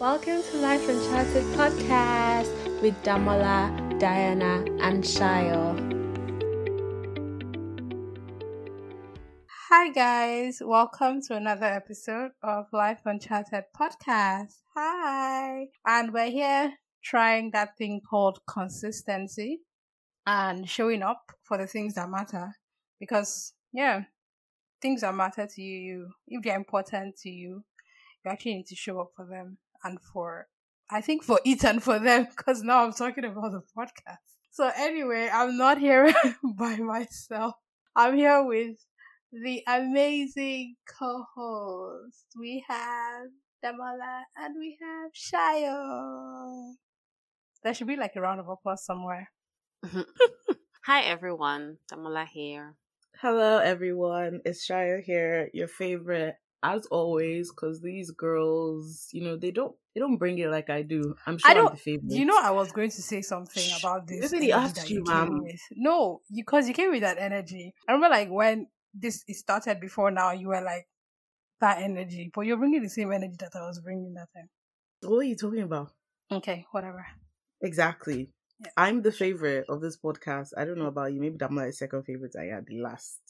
Welcome to Life Uncharted podcast with Damola, Diana, and Shayo. Hi, guys. Welcome to another episode of Life Uncharted podcast. Hi. And we're here trying that thing called consistency and showing up for the things that matter. Because, yeah, things that matter to you, if they're important to you, you actually need to show up for them and for I think for it and for them because now I'm talking about the podcast. So anyway, I'm not here by myself. I'm here with the amazing co-host. We have Damola and we have Shayo. There should be like a round of applause somewhere. Hi everyone, Damola here. Hello everyone, it's Shayo here, your favorite as always, because these girls, you know, they don't they don't bring it like I do. I'm sure I don't. I'm the. You know, I was going to say something about this. Nobody asked you, ma'am. No, because you came with that energy. I remember, like when this started before now, you were like that energy, but you're bringing the same energy that I was bringing that time. what are you talking about? Okay, whatever. Exactly. Yeah. I'm the favorite of this podcast. I don't know about you. Maybe I'm my second favorite. I had the last.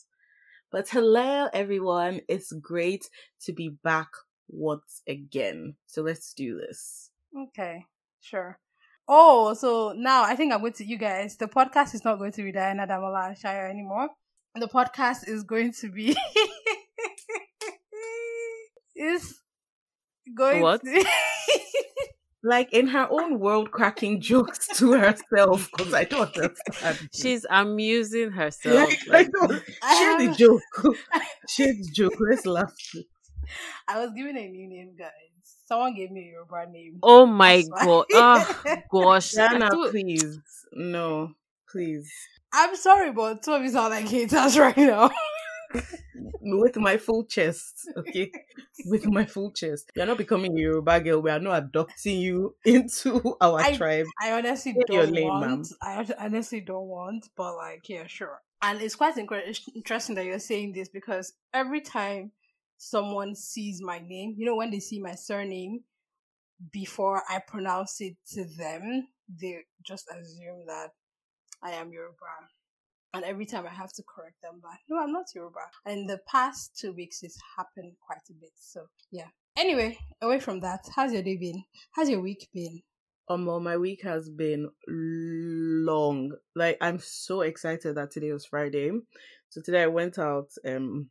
But hello, everyone. It's great to be back once again. So let's do this. Okay, sure. Oh, so now I think I'm going to you guys. The podcast is not going to be Diana Damola and Shayo anymore. The podcast is going to be is going What? to Like in her own world, cracking jokes to herself because I don't understand. She's amusing herself. like, I like. I Share the joke. Share the joke. Let's laugh. I was given a new name, guys. Someone gave me a Yoruba name. oh my god. Oh ah, gosh. I Diana, please. No, please. I'm sorry, but two of you sound like haters right now. With my full chest, okay? With my full chest. You're not becoming a Yoruba girl. We are not adopting you into our I- tribe. I honestly Get don't lane, want. I honestly don't want, but like, yeah, sure. And it's quite interesting that you're saying this because every time someone sees my name, you know, when they see my surname before I pronounce it to them, they just assume that I am Yoruba. And every time I have to correct them, like, no, I'm not Yoruba. And in the past two weeks, it's happened quite a bit. So, yeah. Anyway, away from that, how's your day been? How's your week been? Um, well, my week has been long. Like, I'm so excited that today was Friday. So today I went out. Um,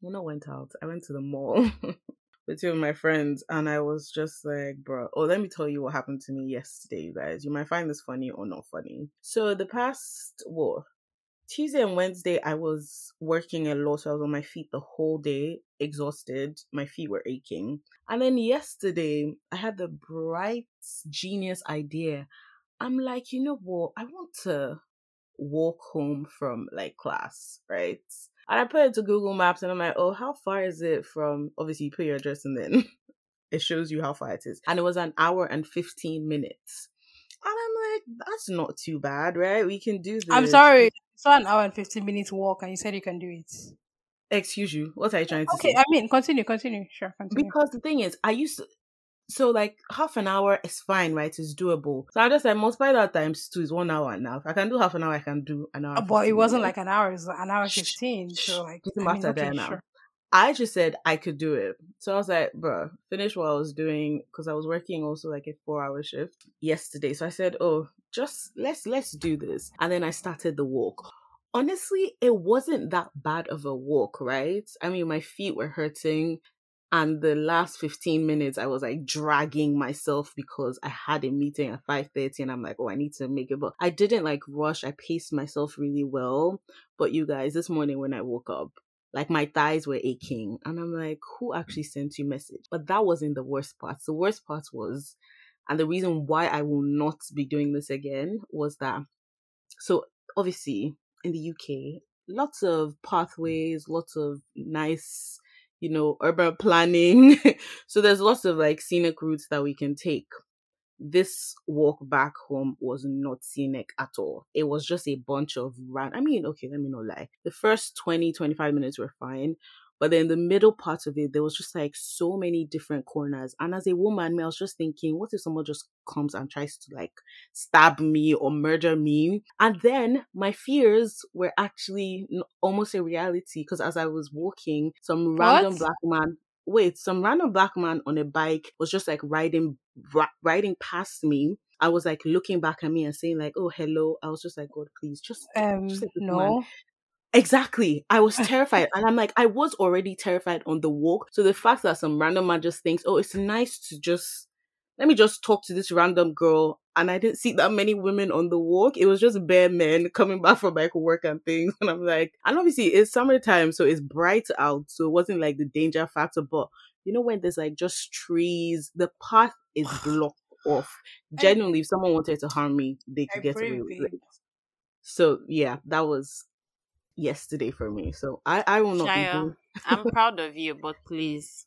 well, not went out. I went to the mall with two of my friends, and I was just like, bro. Oh, let me tell you what happened to me yesterday, you guys. You might find this funny or not funny. So the past what Tuesday and Wednesday, I was working a lot, so I was on my feet the whole day, exhausted. My feet were aching. And then yesterday, I had the bright genius idea. I'm like, you know what? I want to walk home from like class, right? And I put it to Google Maps and I'm like, oh, how far is it from? Obviously, you put your address and then it shows you how far it is. And it was an hour and 15 minutes. And I'm like, that's not too bad, right? We can do this. I'm sorry. It's not an hour and 15 minutes walk, and you said you can do it. Excuse you. What are you trying to Okay, say? I mean, continue, continue. Sure, continue. Because the thing is, I used to. So like half an hour is fine, right? It's doable. So I just like multiply that times two is one hour now. If I can do half an hour, I can do an hour. Uh, but it wasn't like an hour, it was an hour 15. shh, So, like, I mean, matter okay, there now. sure. I just said I could do it. So I was like, bro, finish what I was doing because I was working also like a four hour shift yesterday. So I said, oh, just let's let's do this. And then I started the walk. Honestly, it wasn't that bad of a walk, right? I mean, my feet were hurting. And the last 15 minutes, I was like dragging myself because I had a meeting at 5.30 and I'm like, oh, I need to make it. But I didn't like rush. I paced myself really well. But you guys, this morning when I woke up, like my thighs were aching and i'm like who actually sent you message but that wasn't the worst part the worst part was and the reason why i will not be doing this again was that so obviously in the uk lots of pathways lots of nice you know urban planning so there's lots of like scenic routes that we can take this walk back home was not scenic at all. It was just a bunch of ran. I mean, okay, let me not lie. The first 20, 25 minutes were fine. But then the middle part of it, there was just like so many different corners. And as a woman, I was just thinking, what if someone just comes and tries to like stab me or murder me? And then my fears were actually almost a reality because as I was walking, some random What? black man wait, some random black man on a bike was just like riding ri- riding past me. I was like looking back at me and saying like, "Oh, hello." I was just like, "God, please, just Um, just let this man no. Exactly. I was terrified. and I'm like, I was already terrified on the walk. So the fact that some random man just thinks, oh, it's nice to just, let me just talk to this random girl. And I didn't see that many women on the walk. It was just bare men coming back from like work and things. And I'm like, and obviously it's summertime, so it's bright out. So it wasn't like the danger factor. But you know, when there's like just trees, the path is blocked off. Genuinely, if someone wanted to harm me, they I could get away with it. So yeah, that was yesterday for me. So I I will not be Shia, doing- I'm proud of you, but please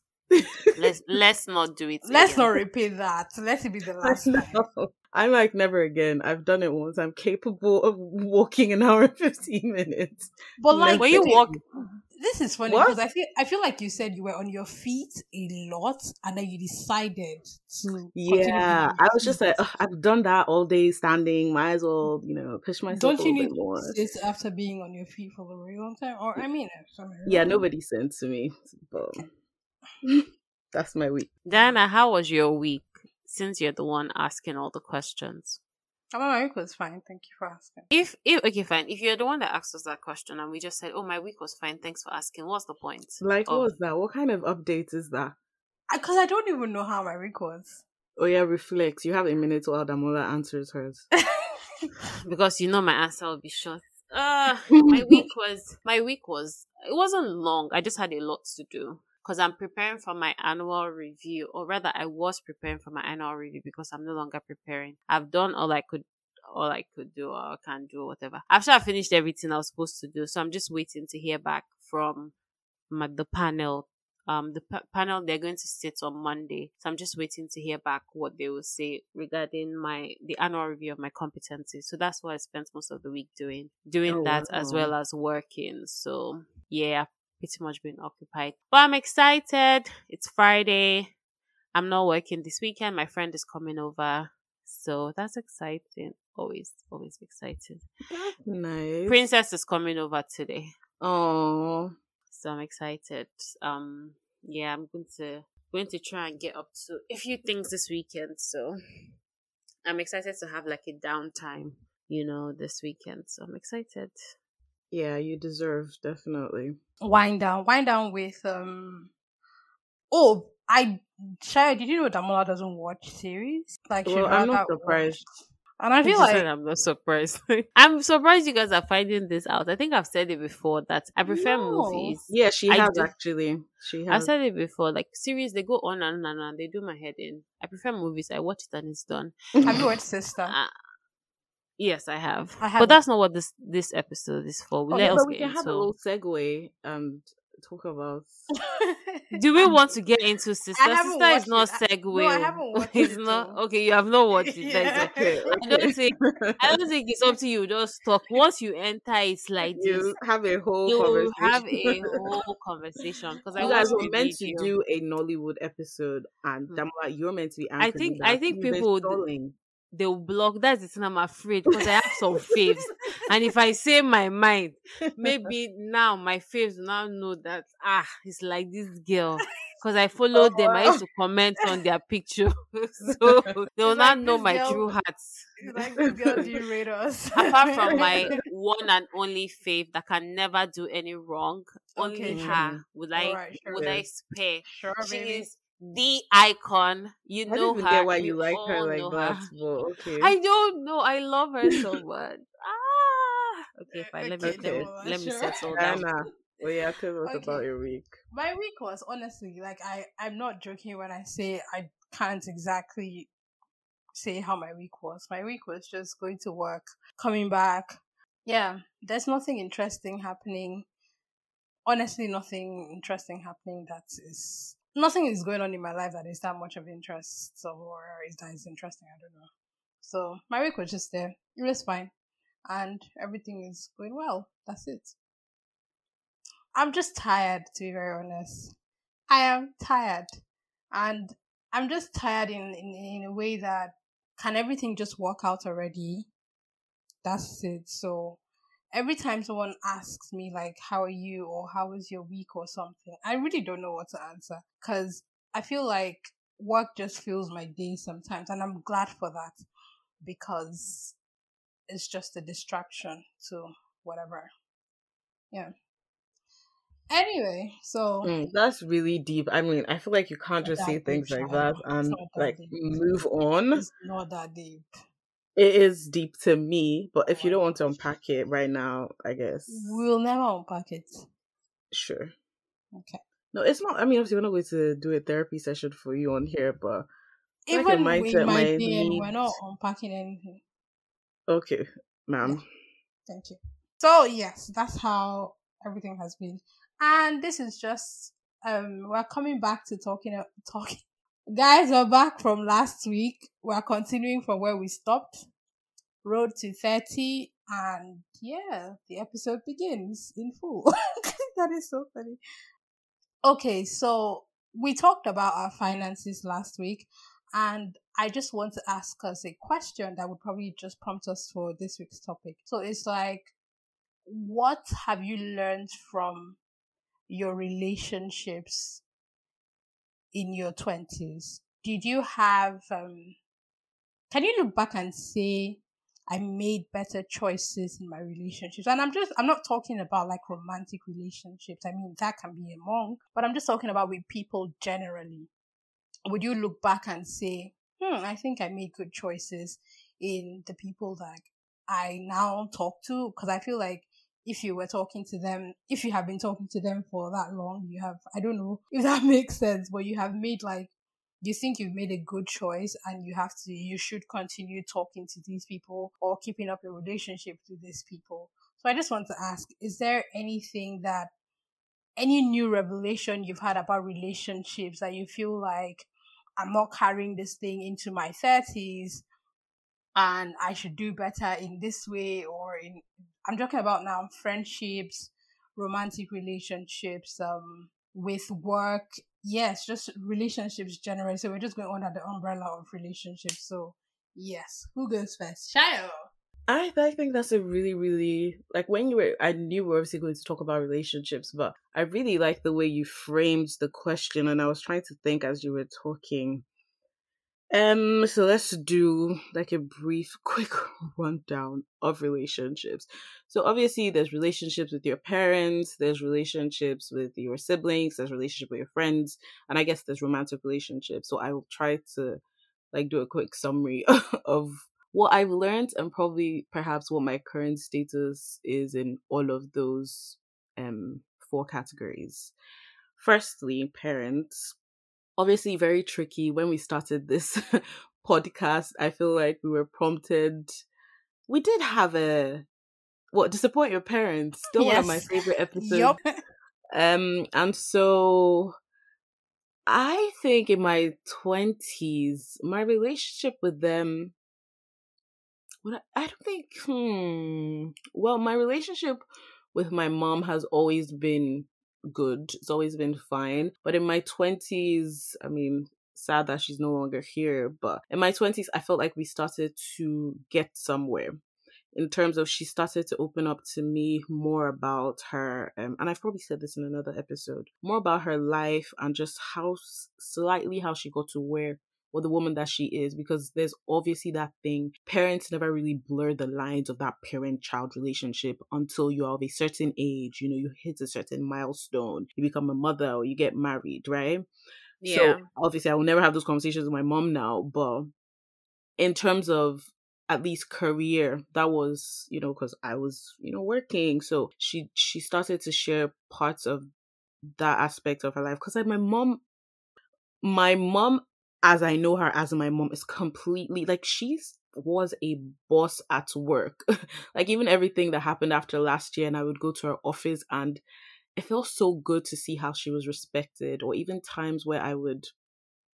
let's let's not do it. Let's again. not repeat that. Let it be the last time. No. I'm like never again. I've done it once. I'm capable of walking an hour and fifteen minutes. But like, When you walk, this is funny What? because I feel I feel like you said you were on your feet a lot, and then you decided to. Yeah, I was just like, "Ugh, I've done that all day standing. Might as well, you know, push myself Don't a you little need bit more. to sit after being on your feet for a very long time? Or I mean, I mean, Yeah, nobody sent to me, but that's my week. Diana, how was your week? Since you're the one asking all the questions. Oh, my week was fine. Thank you for asking. If if okay, fine. If you're the one that asked us that question and we just said, "Oh, my week was fine. Thanks for asking." What's the point? Like, of- what was that? What kind of update is that? Because I, don't even know how my week was. Oh yeah, reflect. You have a minute while Damola answers hers. because you know my answer will be short. Uh, my week was my week was it wasn't long. I just had a lot to do because I'm preparing for my annual review, or rather, I was preparing for my annual review because I'm no longer preparing. I've done all I could. All I could do, or I can do, whatever. After I finished everything I was supposed to do, so I'm just waiting to hear back from my, the panel um the pa- panel they're going to sit on monday so i'm just waiting to hear back what they will say regarding my the annual review of my competencies so that's what i spent most of the week doing doing Oh, that as well as working so yeah pretty much been occupied but i'm excited it's friday i'm not working this weekend my friend is coming over so that's exciting always always excited nice. princess is coming over today Oh, so I'm excited. Um, yeah, I'm going to going to try and get up to a few things this weekend. So I'm excited to have like a downtime, you know, this weekend. So I'm excited. Yeah, you deserve definitely. Wind down, wind down with um. Oh, I Shia, did you know Damola doesn't watch series? Like, Well, I'm not surprised. watch- And I feel like I'm not surprised. I'm surprised you guys are finding this out. I think I've said it before that I prefer No. movies. Yeah, she I has do- actually. She has. I said it before, like series, they go on and on and on. They do my head in. I prefer movies. I watch it and it's done. have you watched Sister? Uh, yes, I have. I But haven't. that's not what this this episode is for. Okay, Let us but we get can have a into. little segue and talk about. Do we want to get into sister? Sister is not it. Segue. no, I oh. haven't watched it's it, not okay. You have not watched it. Yeah. okay. I don't think I don't think it's up to you. Just talk. Once you enter, it's like this. you have a whole You conversation. have a whole conversation because I guys were meant to do a Nollywood episode, and Hmm. Damola, you're meant to be. I think- I think people stalling. They'll block. That's the thing. I'm afraid because I have some faves, and if I say my mind, maybe now my faves now know that ah, it's like this girl. Because I follow them, I used to comment on their picture, so they'll It's now know my girl- true hearts. like this girl, us? Apart from my one and only fave that can never do any wrong, only Okay, sure. her would I Alright, sure. would I Yes. spare. sure, She baby. is the icon. You I know don't even her. get why we you like her like know that, her. but okay. I don't know. I love her so much. Ah. Okay, fine. Let me Okay, let me, Damola, let me sure. settle down. Anna, well, yeah, tell us Okay. about your week. My week was honestly like I I'm not joking when I say I can't exactly say how my week was. My week was just going to work, coming back. Yeah, there's nothing interesting happening. Honestly, nothing interesting happening that is nothing is going on in my life that is that much of interest or is that is interesting. I don't know. So my week was just there. It was fine, and everything is going well. That's it. I'm just tired, to be very honest. I am tired. And I'm just tired in, in, in a way that can everything just work out already? That's it. So every time someone asks me like how are you? or how was your week? or something i really don't know what to answer because i feel like work just fills my day sometimes and i'm glad for that because it's just a distraction to whatever. Yeah. Anyway so mm, that's really deep i mean i feel like you can't just say things like that and like move on. It's not that deep it is deep to me, but if you don't want to unpack it right now, I guess we'll never unpack it. Sure. Okay. No, it's not. I mean, obviously, we're not going to do a therapy session for you on here, but even like with my DM, we're not unpacking anything. Okay, ma'am. Yeah. Thank you. So yes, that's how everything has been, and this is just um we're coming back to talking talking Guys, we're back from last week. We're continuing from where we stopped. Road to 30. And yeah, the episode begins in full. that is so funny. Okay, so we talked about our finances last week. And I just want to ask us a question that would probably just prompt us for this week's topic. So it's like, what have you learned from your relationships in your 20s did you have um can you look back and say i made better choices in my relationships? And i'm just i'm not talking about like romantic relationships. I mean that can be among but i'm just talking about with people generally. Would you look back and say hmm i think i made good choices in the people that i now talk to? Because i feel like if you were talking to them, if you have been talking to them for that long, you have, I don't know if that makes sense, but you have made like, you think you've made a good choice and you have to, you should continue talking to these people or keeping up a relationship with these people. So I just want to ask, is there anything that, any new revelation you've had about relationships that you feel like I'm not carrying this thing into my 30s and I should do better in this way or in I'm talking about now friendships, romantic relationships, um, with work. Yes, just relationships generally. So we're just going under the umbrella of relationships. So yes, who goes first? Shayo. I, I think that's a really, really like when you were. I knew we were obviously going to talk about relationships, but I really like the way you framed the question, and I was trying to think as you were talking um, so let's do like a brief, quick rundown of relationships. So obviously there's relationships with your parents, there's relationships with your siblings, there's relationship with your friends, and I guess there's romantic relationships. So I will try to like do a quick summary of what I've learned and probably perhaps what my current status is in all of those um four categories. Firstly, parents obviously very tricky when we started this podcast i feel like we were prompted we did have a what disappoint your parents still yes. one of my favorite episodes yep. um and so i think in my 20s my relationship with them what I, I don't think hmm well my relationship with my mom has always been good. It's always been fine. But in my 20s, I mean, sad that she's no longer here, but in my 20s, I felt like we started to get somewhere in terms of she started to open up to me more about her um, and i've probably said this in another episode more about her life and just how slightly how she got to where or the woman that she is because there's obviously that thing. Parents never really blur the lines of that parent child relationship until you're of a certain age you know you hit a certain milestone you become a mother or you get married right? Yeah. so obviously i will never have those conversations with my mom now but in terms of at least career that was you know because i was you know working. So she she started to share parts of that aspect of her life because like my mom my mom as I know her as my mom is completely like she's was a boss at work. like even everything that happened after last year and I would go to her office and it felt so good to see how she was respected or even times where I would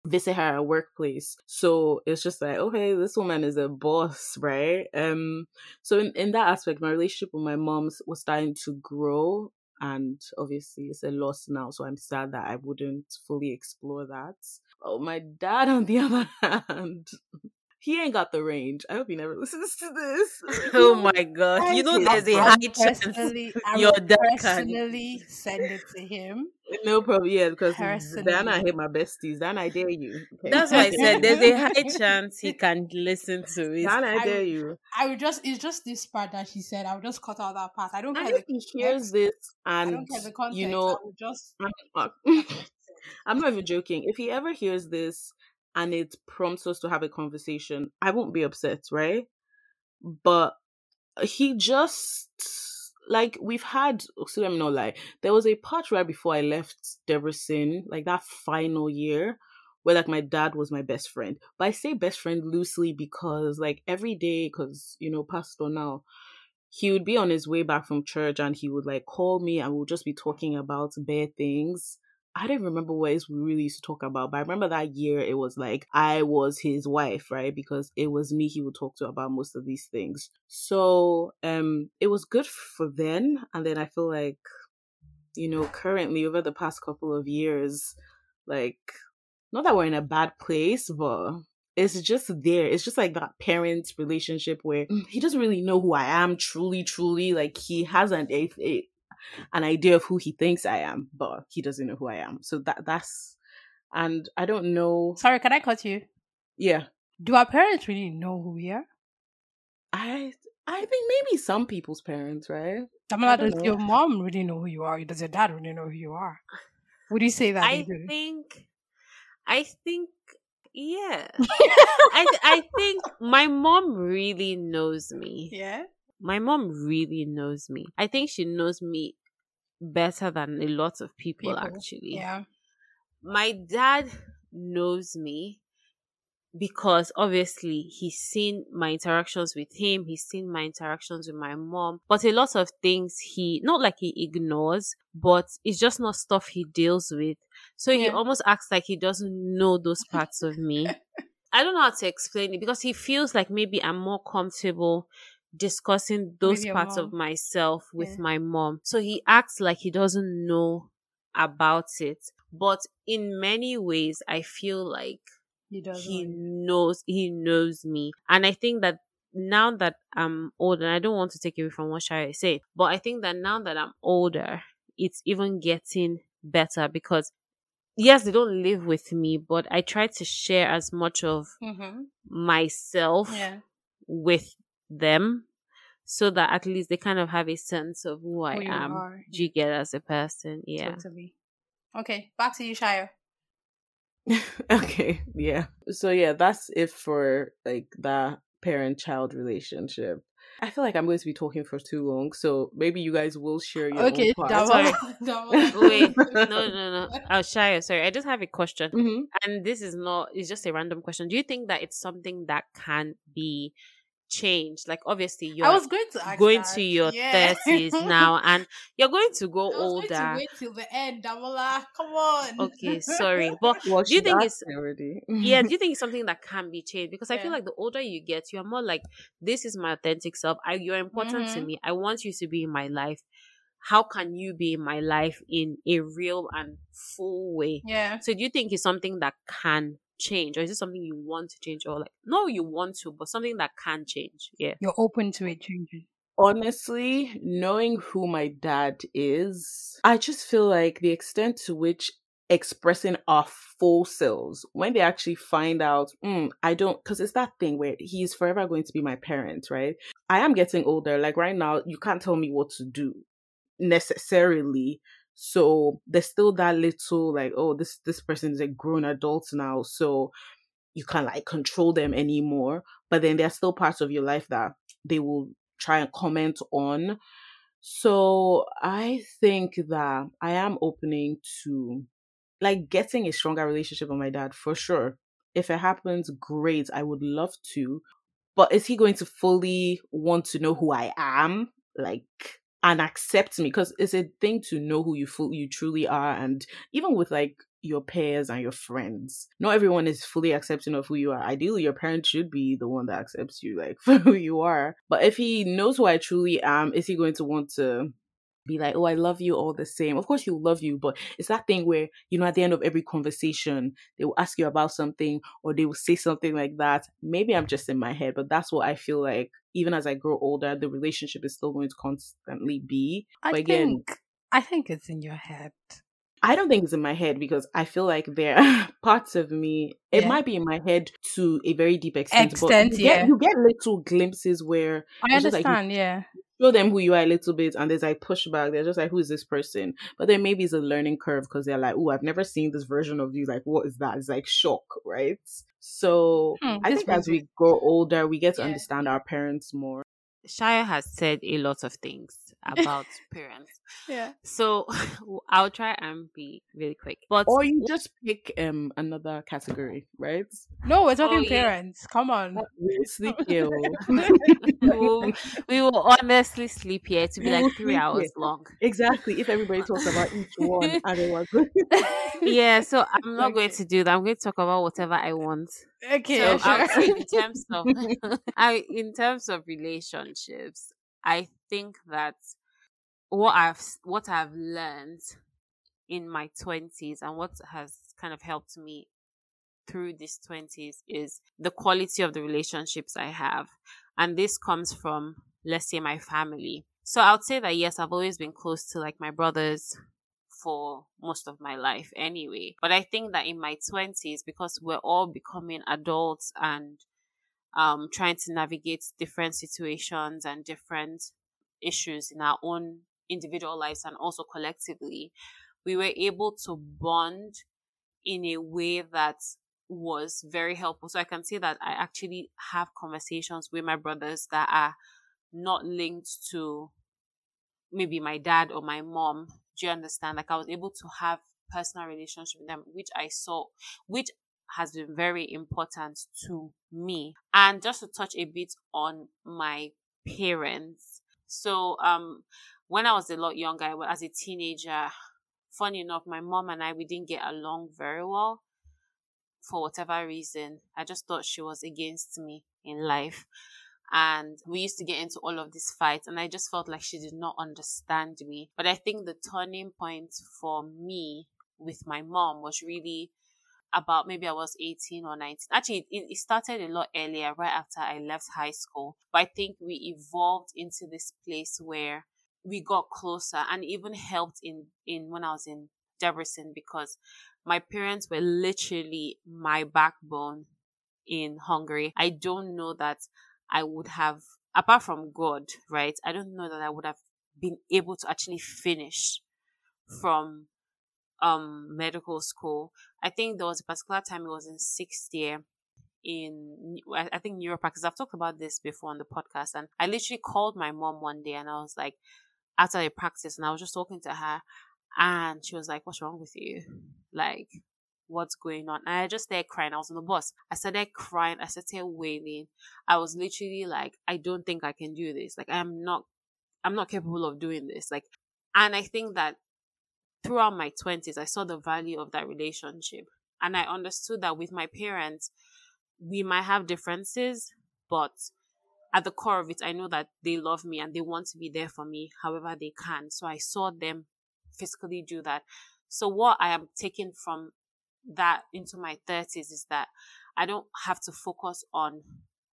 visit her at workplace. So it's just like, okay, this woman is a boss, right? Um so in, in that aspect, my relationship with my mom was starting to grow and obviously it's a loss now. So I'm sad that I wouldn't fully explore that. Oh, my dad, on the other hand, he ain't got the range. I hope he never listens to this. oh my god! You know, there's a high chance your dad personally can send it to him. No problem. Yeah, because then I hate my besties. Then I dare you. Okay? That's why I said there's a high chance he can listen to it. Then I dare you. I would just. It's just this part that she said. I would just cut out that part. I don't care. if he hears this and I don't care the context, you know, just. I'm not even joking. If he ever hears this and it prompts us to have a conversation, I won't be upset, right? But he just like we've had so me not lie. There was a part right before I left Debrecen, like that final year, where like my dad was my best friend. But I say best friend loosely because like every day, because you know, pastor now, he would be on his way back from church and he would like call me and we'll just be talking about bad things I don't remember what we really used to talk about, but I remember that year it was like I was his wife, right? Because it was me he would talk to about most of these things. So um it was good for then. And then I feel like, you know, currently over the past couple of years, like not that we're in a bad place, but it's just there. It's just like that parents relationship where he doesn't really know who I am truly, truly. Like he has an a, a an idea of who he thinks I am, but he doesn't know who I am. So that that's and I don't know. Sorry, can I cut you? Yeah. Do our parents really know who we are? I I think maybe some people's parents, right? Damola, does know. your mom really know who you are? Does your dad really know who you are? Would you say that? I think, I think, yeah. I I think my mom really knows me. Yeah my mom really knows me. I think she knows me better than a lot of people, people. actually. Yeah. My dad knows me because obviously he's seen my interactions with him, he's seen my interactions with my mom, but a lot of things he not like he ignores, but it's just not stuff he deals with. So yeah. he almost acts like he doesn't know those parts of me. I don't know how to explain it because he feels like maybe I'm more comfortable discussing those parts mom. of myself with yeah. my mom. So he acts like he doesn't know about it. But in many ways, I feel like he, he knows he knows me. And I think that now that I'm older, and I don't want to take away from what Shaya said, but I think that now that I'm older, it's even getting better because yes, they don't live with me, but I try to share as much of mm-hmm. myself yeah. with them so that at least they kind of have a sense of who, who I am. Are. Do you get as a person? Yeah. Totally. Okay, back to you, Shayo. okay, yeah. So yeah, that's it for like that parent child relationship. I feel like I'm going to be talking for too long, so maybe you guys will share your okay, own part. Sorry. Wait, no, no, no. Oh, Shia, sorry. I just have a question, mm-hmm. and this is not. It's just a random question. Do you think that it's something that can be change like obviously you're I was going to going that. to your yeah. 30s now and you're going to go older to wait till the end Damola come on okay sorry but well, do you think it's already yeah do you think it's something that can be changed because yeah. I feel like the older you get you're more like this is my authentic self I, you're important mm-hmm. to me I want you to be in my life how can you be in my life in a real and full way yeah so do you think it's something that can change or is it something you want to change or like no you want to but something that can change? Yeah. You're open to it changing. Honestly knowing who my dad is i just feel like the extent to which expressing our full selves when they actually find out mm, i don't because it's that thing where he's forever going to be my parent right? I am getting older like right now you can't tell me what to do necessarily so there's still that little like, oh, this this person is a grown adult now, so you can't like control them anymore. But then there's still parts of your life that they will try and comment on. So I think that I am opening to like getting a stronger relationship with my dad for sure. If it happens, great. I would love to. But is he going to fully want to know who I am? Like and accept me because it's a thing to know who you feel you truly are and even with like your peers and your friends not everyone is fully accepting of who you are. Ideally your parent should be the one that accepts you like for who you are. But if he knows who i truly am is he going to want to be like, oh, I love you all the same. Of course, he'll love you, but it's that thing where, you know, at the end of every conversation, they will ask you about something or they will say something like that. Maybe I'm just in my head, but that's what I feel like. Even as I grow older, the relationship is still going to constantly be. I but again, think I think it's in your head. I don't think it's in my head because I feel like there are parts of me. It Yeah. might be in my head to a very deep extent, Extent, but you get, yeah. you get little glimpses where I just like you- understand, yeah. Show them who you are a little bit, and there's like pushback. They're just like, "Who is this person?" But then maybe it's a learning curve because they're like, "Oh, I've never seen this version of you. Like, what is that?" It's like shock, right? So Hmm, I think as we grow older, we get to Yeah. understand our parents more. Shia has said a lot of things about parents. Yeah. So I'll try and be really quick. But Or you just pick um another category, right? No, we're talking Oh, yeah. parents. Come on. We'll sleep here. we, will, we will honestly sleep here to be like three hours here. long. exactly. If everybody talks about each one, and it was Yeah, so I'm not going to do that. I'm going to talk about whatever I want. Okay, So sure. I'll say in terms of I in terms of relationships, I think that what I've what I've learned in my twenties and what has kind of helped me through these twenties is the quality of the relationships I have. And this comes from let's say my family. So I would say that yes, I've always been close to like my brothers for most of my life anyway. But I think that in my 20s, because we're all becoming adults and um, trying to navigate different situations and different issues in our own individual lives and also collectively, we were able to bond in a way that was very helpful. So I can say that I actually have conversations with my brothers that are not linked to maybe my dad or my mom. Do you understand? Like I was able to have personal relationship with them, which I saw, which has been very important to me. And just to touch a bit on my parents. So, um, when I was a lot younger, as a teenager, funny enough, my mom and I, we didn't get along very well for whatever reason. I just thought she was against me in life. And we used to get into all of these fights, and I just felt like she did not understand me. But I think the turning point for me with my mom was really about maybe I was 18 or 19. Actually, it, it started a lot earlier, right after I left high school. But I think we evolved into this place where we got closer and even helped in, in when I was in Debrecen because my parents were literally my backbone in Hungary. I don't know that I would have, apart from God, right? I don't know that I would have been able to actually finish from um medical school. I think there was a particular time it was in sixth year in I think neuropractice. I've talked about this before on the podcast, and I literally called my mom one day and I was like, after the practice, and I was just talking to her, and she was like, "What's wrong with you? Like, what's going on?" And I just started crying. I was on the bus. I started crying. I started wailing. I was literally like, "I don't think I can do this. Like, I'm not, I'm not capable of doing this." Like, and I think that throughout my 20s, I saw the value of that relationship. And I understood that with my parents, we might have differences, but at the core of it, I know that they love me and they want to be there for me however they can. So I saw them physically do that. So what I am taking from that into my 30s is that I don't have to focus on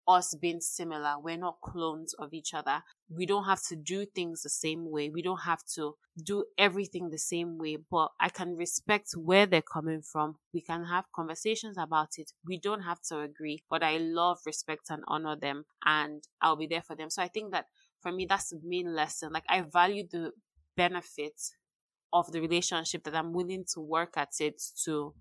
us being similar. We're not clones of each other. We don't have to do things the same way. We don't have to do everything the same way, but I can respect where they're coming from. We can have conversations about it. We don't have to agree, but I love, respect, and honor them, and I'll be there for them. So I think that for me, that's the main lesson. Like, I value the benefits of the relationship that I'm willing to work at it to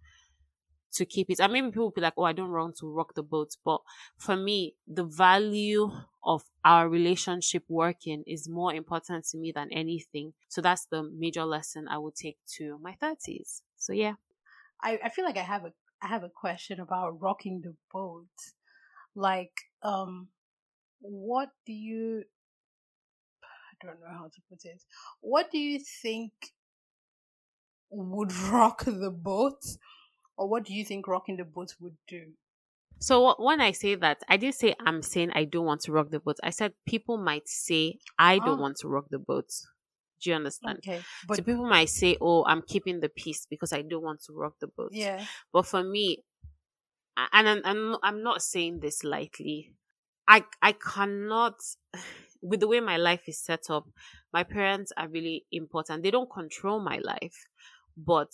to keep it. I mean, people will be like, oh, I don't want to rock the boat. But for me, the value of our relationship working is more important to me than anything. So that's the major lesson I would take to my 30s. So yeah. I, I feel like I have a I have a question about rocking the boat. Like, um, what do you? I don't know how to put it. What do you think would rock the boat, or what do you think rocking the boat would do? So when I say that, I didn't say I'm saying I don't want to rock the boat. I said people might say I don't Oh. want to rock the boat. Do you understand? Okay. But so people might say, "Oh, I'm keeping the peace because I don't want to rock the boat." yeah. But for me, and I'm, I'm I'm not saying this lightly. I I cannot, with the way my life is set up, my parents are really important. They don't control my life, but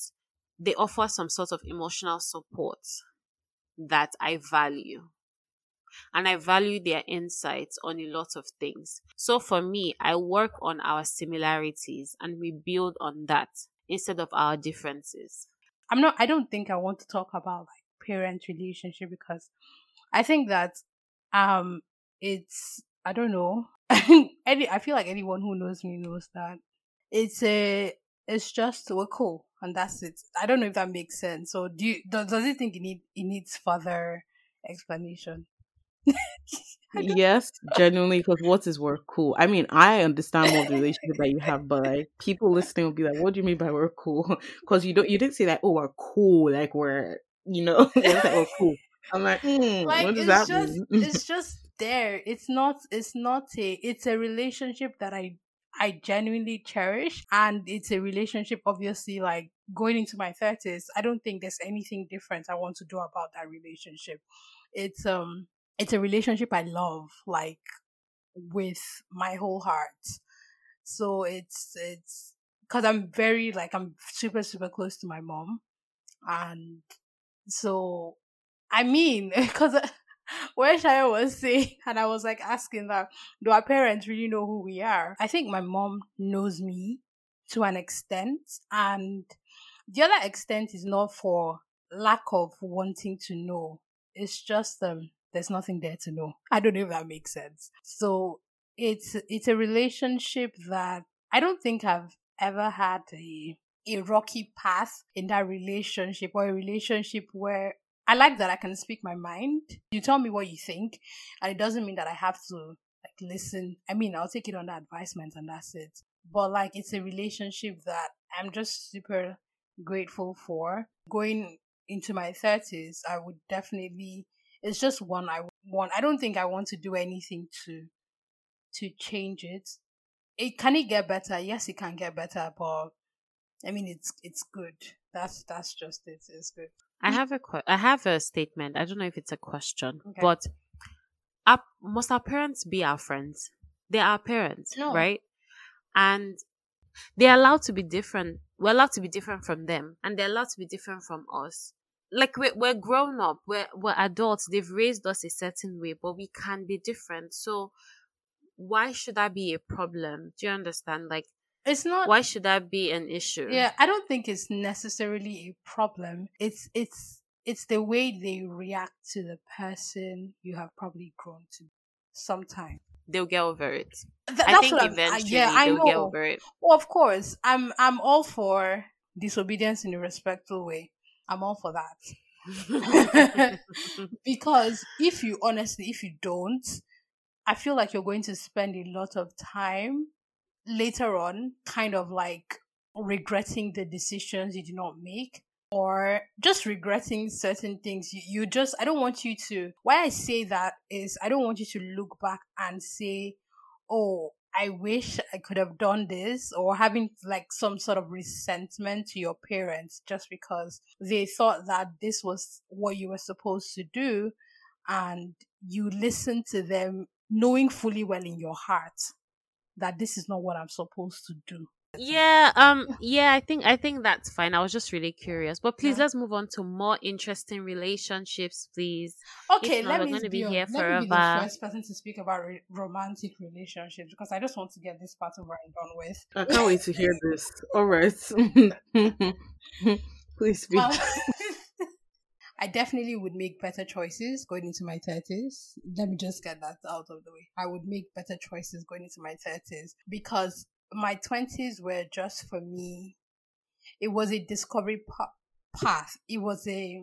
they offer some sort of emotional support that I value. And I value their insights on a lot of things. So for me, I work on our similarities and we build on that instead of our differences. I'm not I don't think I want to talk about like parent relationship because I think that um it's I don't know. Any I feel like anyone who knows me knows that it's a it's just we're cool and that's it. I don't know if that makes sense. So do you does, does it think it need it needs further explanation? Yes, genuinely, because what is we're cool? I mean, I understand what the relationship that you have, but like people listening will be like, "What do you mean by we're cool?" Because you don't, you didn't say like, "Oh, we're cool," like we're, you know, like we're cool. I'm like, mm, like what does it's that just mean? it's just there it's not it's not a it's a relationship that i i genuinely cherish and it's a relationship obviously like going into my 30s i don't think there's anything different i want to do about that relationship. It's um it's a relationship i love like with my whole heart. So it's it's because i'm very like i'm super super close to my mom and so I mean, because where Shaya was saying, and I was like asking that, do our parents really know who we are? I think my mom knows me to an extent, and the other extent is not for lack of wanting to know. It's just um, there's nothing there to know. I don't know if that makes sense. So it's it's a relationship that I don't think I've ever had a a rocky path in that relationship or a relationship where I like that I can speak my mind. You tell me what you think, and it doesn't mean that I have to like listen. I mean, I'll take it under advisement and that's it. But like, it's a relationship that I'm just super grateful for. Going into my thirties, I would definitely. It's just one I want. I don't think I want to do anything to to change it. It can it get better? Yes, it can get better, but I mean, it's it's good. That's that's just it. It's good. I mm. have a que- I have a statement. I don't know if it's a question, Okay. but our, must our parents be our friends? They're our parents, No. right? And they're allowed to be different. We're allowed to be different from them, and they're allowed to be different from us. Like we're we're grown up, we're we're adults. They've raised us a certain way, but we can be different. So why should that be a problem? Do you understand? Like It's not why should that be an issue? Yeah, I don't think it's necessarily a problem. It's it's it's the way they react to the person you have probably grown to sometime. they'll get over it. Th- I think what I'm- I- eventually yeah, I they'll know. get over it. Well, of course, I'm I'm all for disobedience in a respectful way. I'm all for that. because if you honestly, if you don't, I feel like you're going to spend a lot of time later on, kind of like regretting the decisions you did not make or just regretting certain things. You, you just, I don't want you to, why I say that is I don't want you to look back and say, oh, I wish I could have done this, or having like some sort of resentment to your parents just because they thought that this was what you were supposed to do, and you listened to them knowing fully well in your heart that this is not what I'm supposed to do. yeah, um, yeah, I think I think that's fine. I was just really curious, but please Yeah. let's move on to more interesting relationships, please. Okay, not, let we're me gonna be be, here let me be the forever. first person to speak about re- romantic relationships because I just want to get this part over and done with. I can't wait to hear this. All right. Please speak. Um, I definitely would make better choices going into my 30s. Let me just get that out of the way. I would make better choices going into my 30s because my 20s were just for me, it was a discovery pa- path. It was a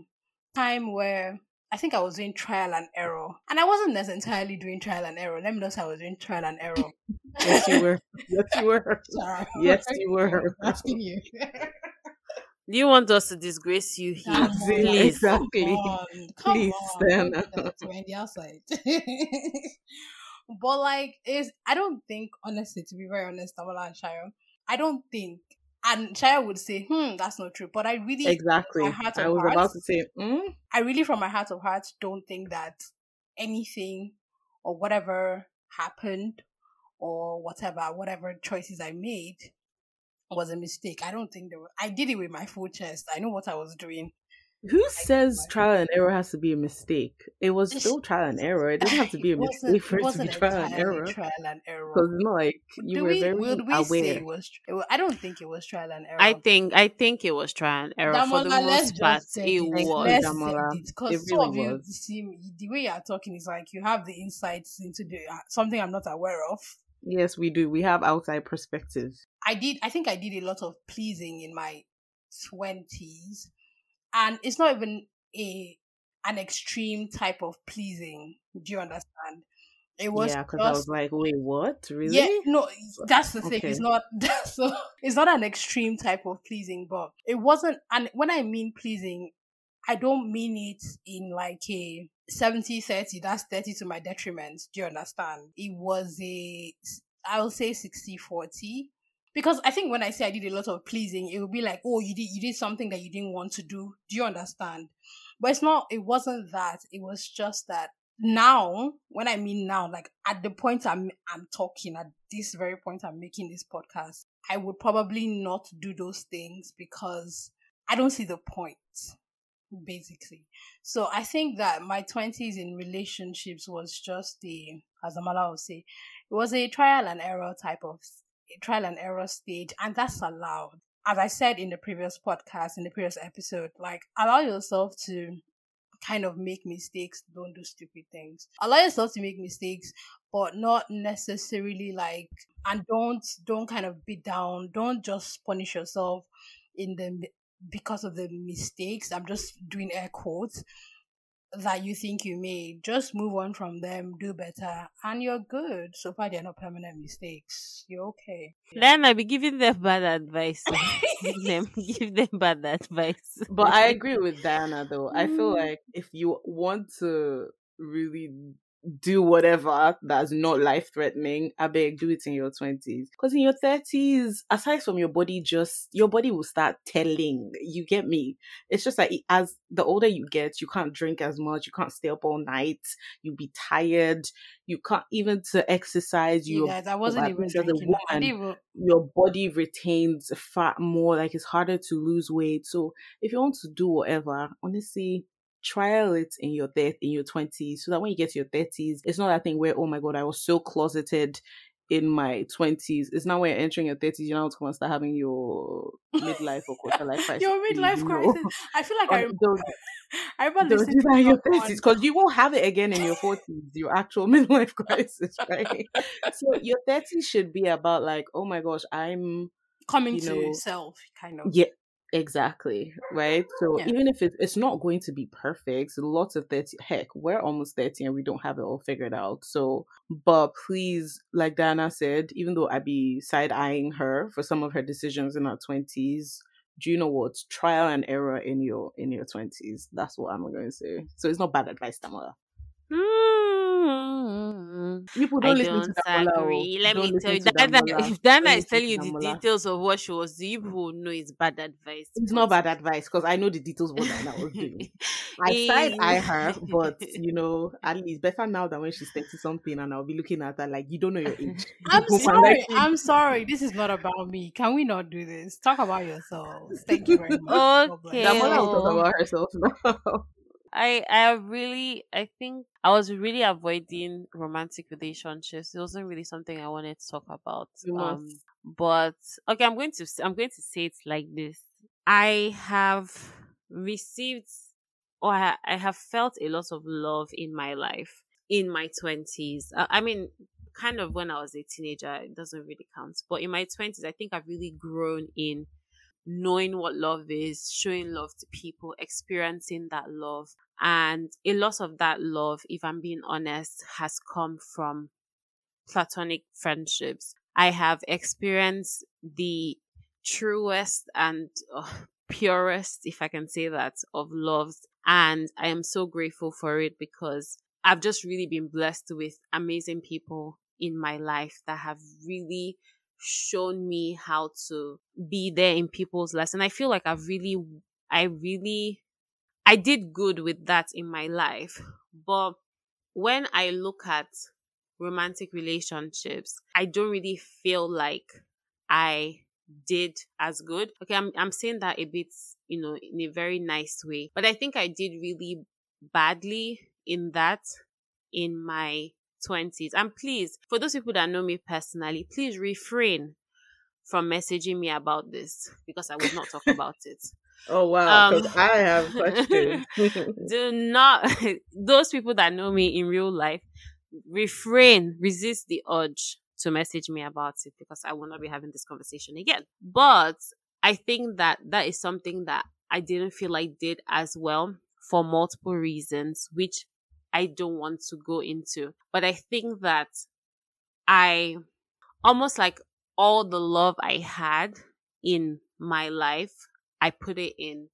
time where I think I was doing trial and error. And I wasn't necessarily doing trial and error. Let me know I was doing trial and error. yes, you were. Yes, you were. Sorry. Yes, you were. Asking you. Do you want us to disgrace you here? Come Please. Exactly. Come on, come Please, on. Stella. Don't do that to me on the outside. but like, is I don't think honestly, to be very honest, Amola and Shayo, I don't think. And Shaya would say, "Hmm, that's not true." But I really, exactly. my heart I was hearts- about to say, mm? I really, from my heart of hearts, don't think that anything or whatever happened or whatever, whatever choices I made was a mistake. I don't think there was, I did it with my full chest. I know what I was doing. who I- says trial and error has to be a mistake? It was still trial and error. It doesn't have to be a mistake for it to be trial and error. Trial and error. Because it's not like you Do were we, very would we aware. was? It was? I don't think it was trial and error. I think I think it was trial and error for the most part. It was. Let's Damola. it because It some of really you was. seem the way you're talking is like you have the insights into the uh, something I'm not aware of. Yes, we do. We have outside perspective. I did. I think I did a lot of pleasing in my twenties, and it's not even a an extreme type of pleasing. Do you understand? It was yeah, because I was like, wait, what? Really? yeah. No, that's the thing. It's Okay. not. So it's not an extreme type of pleasing, but it wasn't. And when I mean pleasing, I don't mean it in like a 70 30. That's 30 to my detriment. Do you understand? It was a, I'll say 60 40. Because I think when I say I did a lot of pleasing, it would be like, oh, you did you did something that you didn't want to do. Do you understand? But it's not. It wasn't that. It was just that now. When I mean now, like at the point I'm I'm talking at this very point I'm making this podcast, I would probably not do those things because I don't see the point. Basically, so I think that my twenties in relationships was just the, as Amala would say, it was a trial and error type of trial and error stage, and that's allowed. As I said in the previous podcast, in the previous episode, like allow yourself to kind of make mistakes, don't do stupid things. Allow yourself to make mistakes, but not necessarily like and don't don't kind of beat down, don't just punish yourself in the because of the mistakes. I'm just doing air quotes that you think you made. Just move on from them, do better, and you're good. So far, they're not permanent mistakes. You're okay. Then I'll be giving them bad advice. give them give them bad advice. But I agree with Diana though. I feel Mm. like if you want to really do whatever that's not life threatening, I beg do it in your twenties. Because in your thirties, aside from your body just your body will start telling. You get me? It's just like as the older you get, you can't drink as much, you can't stay up all night, you'll be tired, you can't even to exercise, You you guys, I wasn't even think as a drinking. Woman, even your body retains fat more like it's harder to lose weight so if you want to do whatever honestly trial it in your death in your 20s so that when you get to your 30s it's not that thing where oh my god i was so closeted in my 20s it's now when you're entering your 30s you're now going to start having your midlife or quarter life crisis your midlife crisis. I feel like I Don't- remember, I remember listening do that in to your 30s because you won't have it again in your 40s, your actual midlife crisis, right? so your 30s should be about like, oh my gosh, I'm coming you to know, yourself, kind of. yeah, exactly, right? So Yeah. even if it, it's not going to be perfect, lots of 30, heck, we're almost 30 and we don't have it all figured out. So, but please, like Diana said, even though I be side eyeing her for some of her decisions in her 20s, do you know what? Trial and error in your in your twenties. That's what I'm going to say. So it's not bad advice, Damola. Mm. Mm-hmm. People I don't listen don't to Damola. agree. Let Don't me tell you, Dana, if Dana is telling you the details of what she was doing, you mm. people will know it's bad advice. It's not bad advice because I know the details of what Diana was doing. I side eye her, but you know, at least better now than when she's 30 something and I'll be looking at her like, you don't know your age. I'm sorry. I'm sorry. This is not about me. Can we not do this? Talk about yourselves. Thank you very much. Okay. Damola will talk about herself now. I I really I think I was really avoiding romantic relationships. It wasn't really something I wanted to talk about. Um, but okay, I'm going to I'm going to say it like this. I have received or I, I have felt a lot of love in my life in my 20s. I, I mean, kind of when I was a teenager, it doesn't really count. But in my 20s, I think I've really grown in knowing what love is, showing love to people, experiencing that love. And a lot of that love, if I'm being honest, has come from platonic friendships. I have experienced the truest and uh, purest, if I can say that, of loves. And I am so grateful for it because I've just really been blessed with amazing people in my life that have really shown me how to be there in people's lives. And I feel like I've really, I really, I did good with that in my life. But when I look at romantic relationships, I don't really feel like I did as good. Okay, I'm I'm saying that a bit, you know, in a very nice way. But I think I did really badly in that in my 20s. And please, for those people that know me personally, please refrain from messaging me about this because I will not talk about it. Oh wow, um, I have questions. do not those people that know me in real life refrain, resist the urge to message me about it because I will not be having this conversation again. But I think that that is something that I didn't feel I did as well for multiple reasons, which I don't want to go into. But I think that I almost like all the love I had in my life, I put it in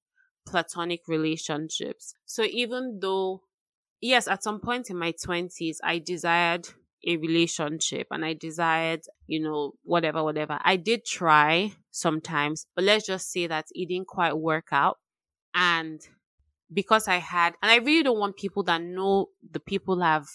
platonic relationships. So even though, yes, at some point in my 20s, I desired a relationship and I desired, you know, whatever, whatever. I did try sometimes, but let's just say that it didn't quite work out. And because I had, and I really don't want people that know the people I've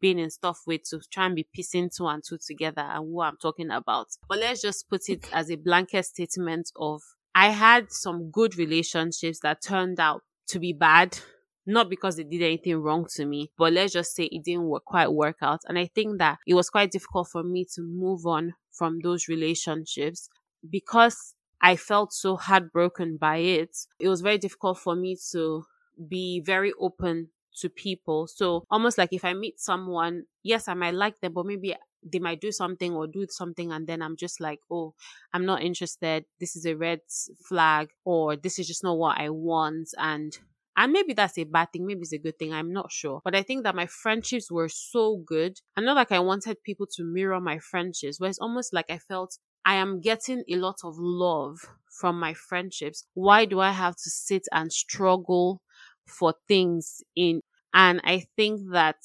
been in stuff with to try and be piecing two and two together and who I'm talking about. But let's just put it as a blanket statement of I had some good relationships that turned out to be bad not because they did anything wrong to me, but let's just say it didn't work, quite work out. And I think that it was quite difficult for me to move on from those relationships because I felt so heartbroken by it. It was very difficult for me to be very open to people. So almost like if I meet someone, yes, I might like them, but maybe they might do something or do something and then I'm just like, oh, I'm not interested. This is a red flag or this is just not what I want. And and maybe that's a bad thing, maybe it's a good thing, I'm not sure. But I think that my friendships were so good. And not like I wanted people to mirror my friendships, where it's almost like I felt I am getting a lot of love from my friendships. Why do I have to sit and struggle for things in? And I think that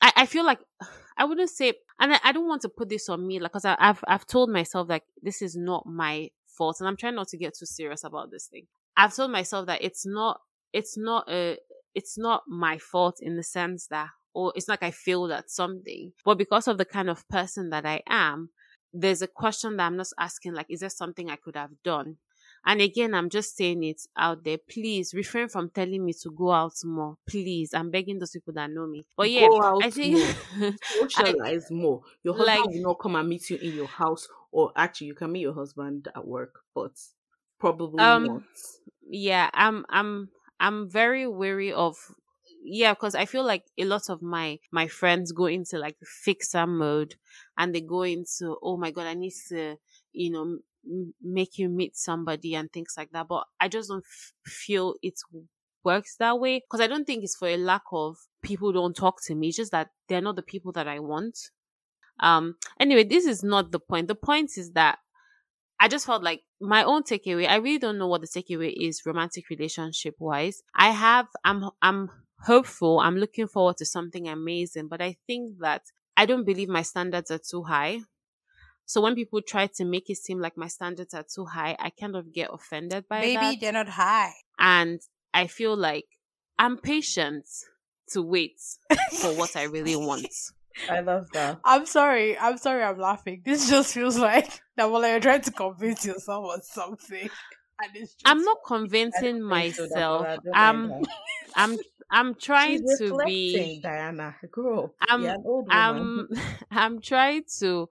I, I feel like I wouldn't say, and I, I don't want to put this on me, like, cause I've, I've told myself like this is not my fault. And I'm trying not to get too serious about this thing. I've told myself that it's not it's not a it's not my fault in the sense that or it's like I feel that something. But because of the kind of person that I am, there's a question that I'm not asking like, is there something I could have done? And again, I'm just saying it out there. Please refrain from telling me to go out more. Please, I'm begging those people that know me. But yeah, I think more. socialize I, more. Your husband like, will not come and meet you in your house, or actually, you can meet your husband at work, but probably um, not. Yeah, I'm. I'm I'm very wary of yeah because i feel like a lot of my my friends go into like fixer mode and they go into oh my god i need to you know make you meet somebody and things like that but i just don't f- feel it works that way because i don't think it's for a lack of people don't talk to me it's just that they're not the people that i want um anyway this is not the point the point is that I just felt like my own takeaway, I really don't know what the takeaway is romantic relationship wise. I have, I'm, I'm hopeful. I'm looking forward to something amazing, but I think that I don't believe my standards are too high. So when people try to make it seem like my standards are too high, I kind of get offended by Maybe that. Maybe they're not high. And I feel like I'm patient to wait for what I really want. I love that. I'm sorry. I'm sorry. I'm laughing. This just feels like that. Well, you're trying to convince yourself or something. I'm not convincing myself. I'm, I'm, I'm trying to be Diana. Girl, I'm, I'm, I'm trying to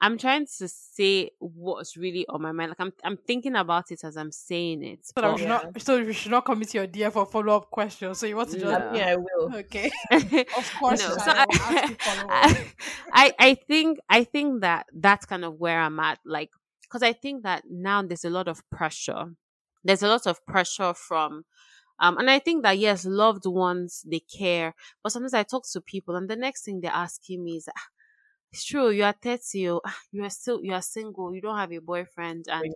I'm trying to say what's really on my mind. Like I'm I'm thinking about it as I'm saying it. So but, we should yeah. not so we should not commit your dear for follow up questions. So you want to just no. Yeah, I will. Okay. of course. No. So I, I, I, I think I think that that's kind of where I'm at. Like because I think that now there's a lot of pressure. There's a lot of pressure from um, and I think that yes, loved ones they care, but sometimes I talk to people, and the next thing they're asking me is, ah, it's true you are 30 you, you are still you are single you don't have a boyfriend and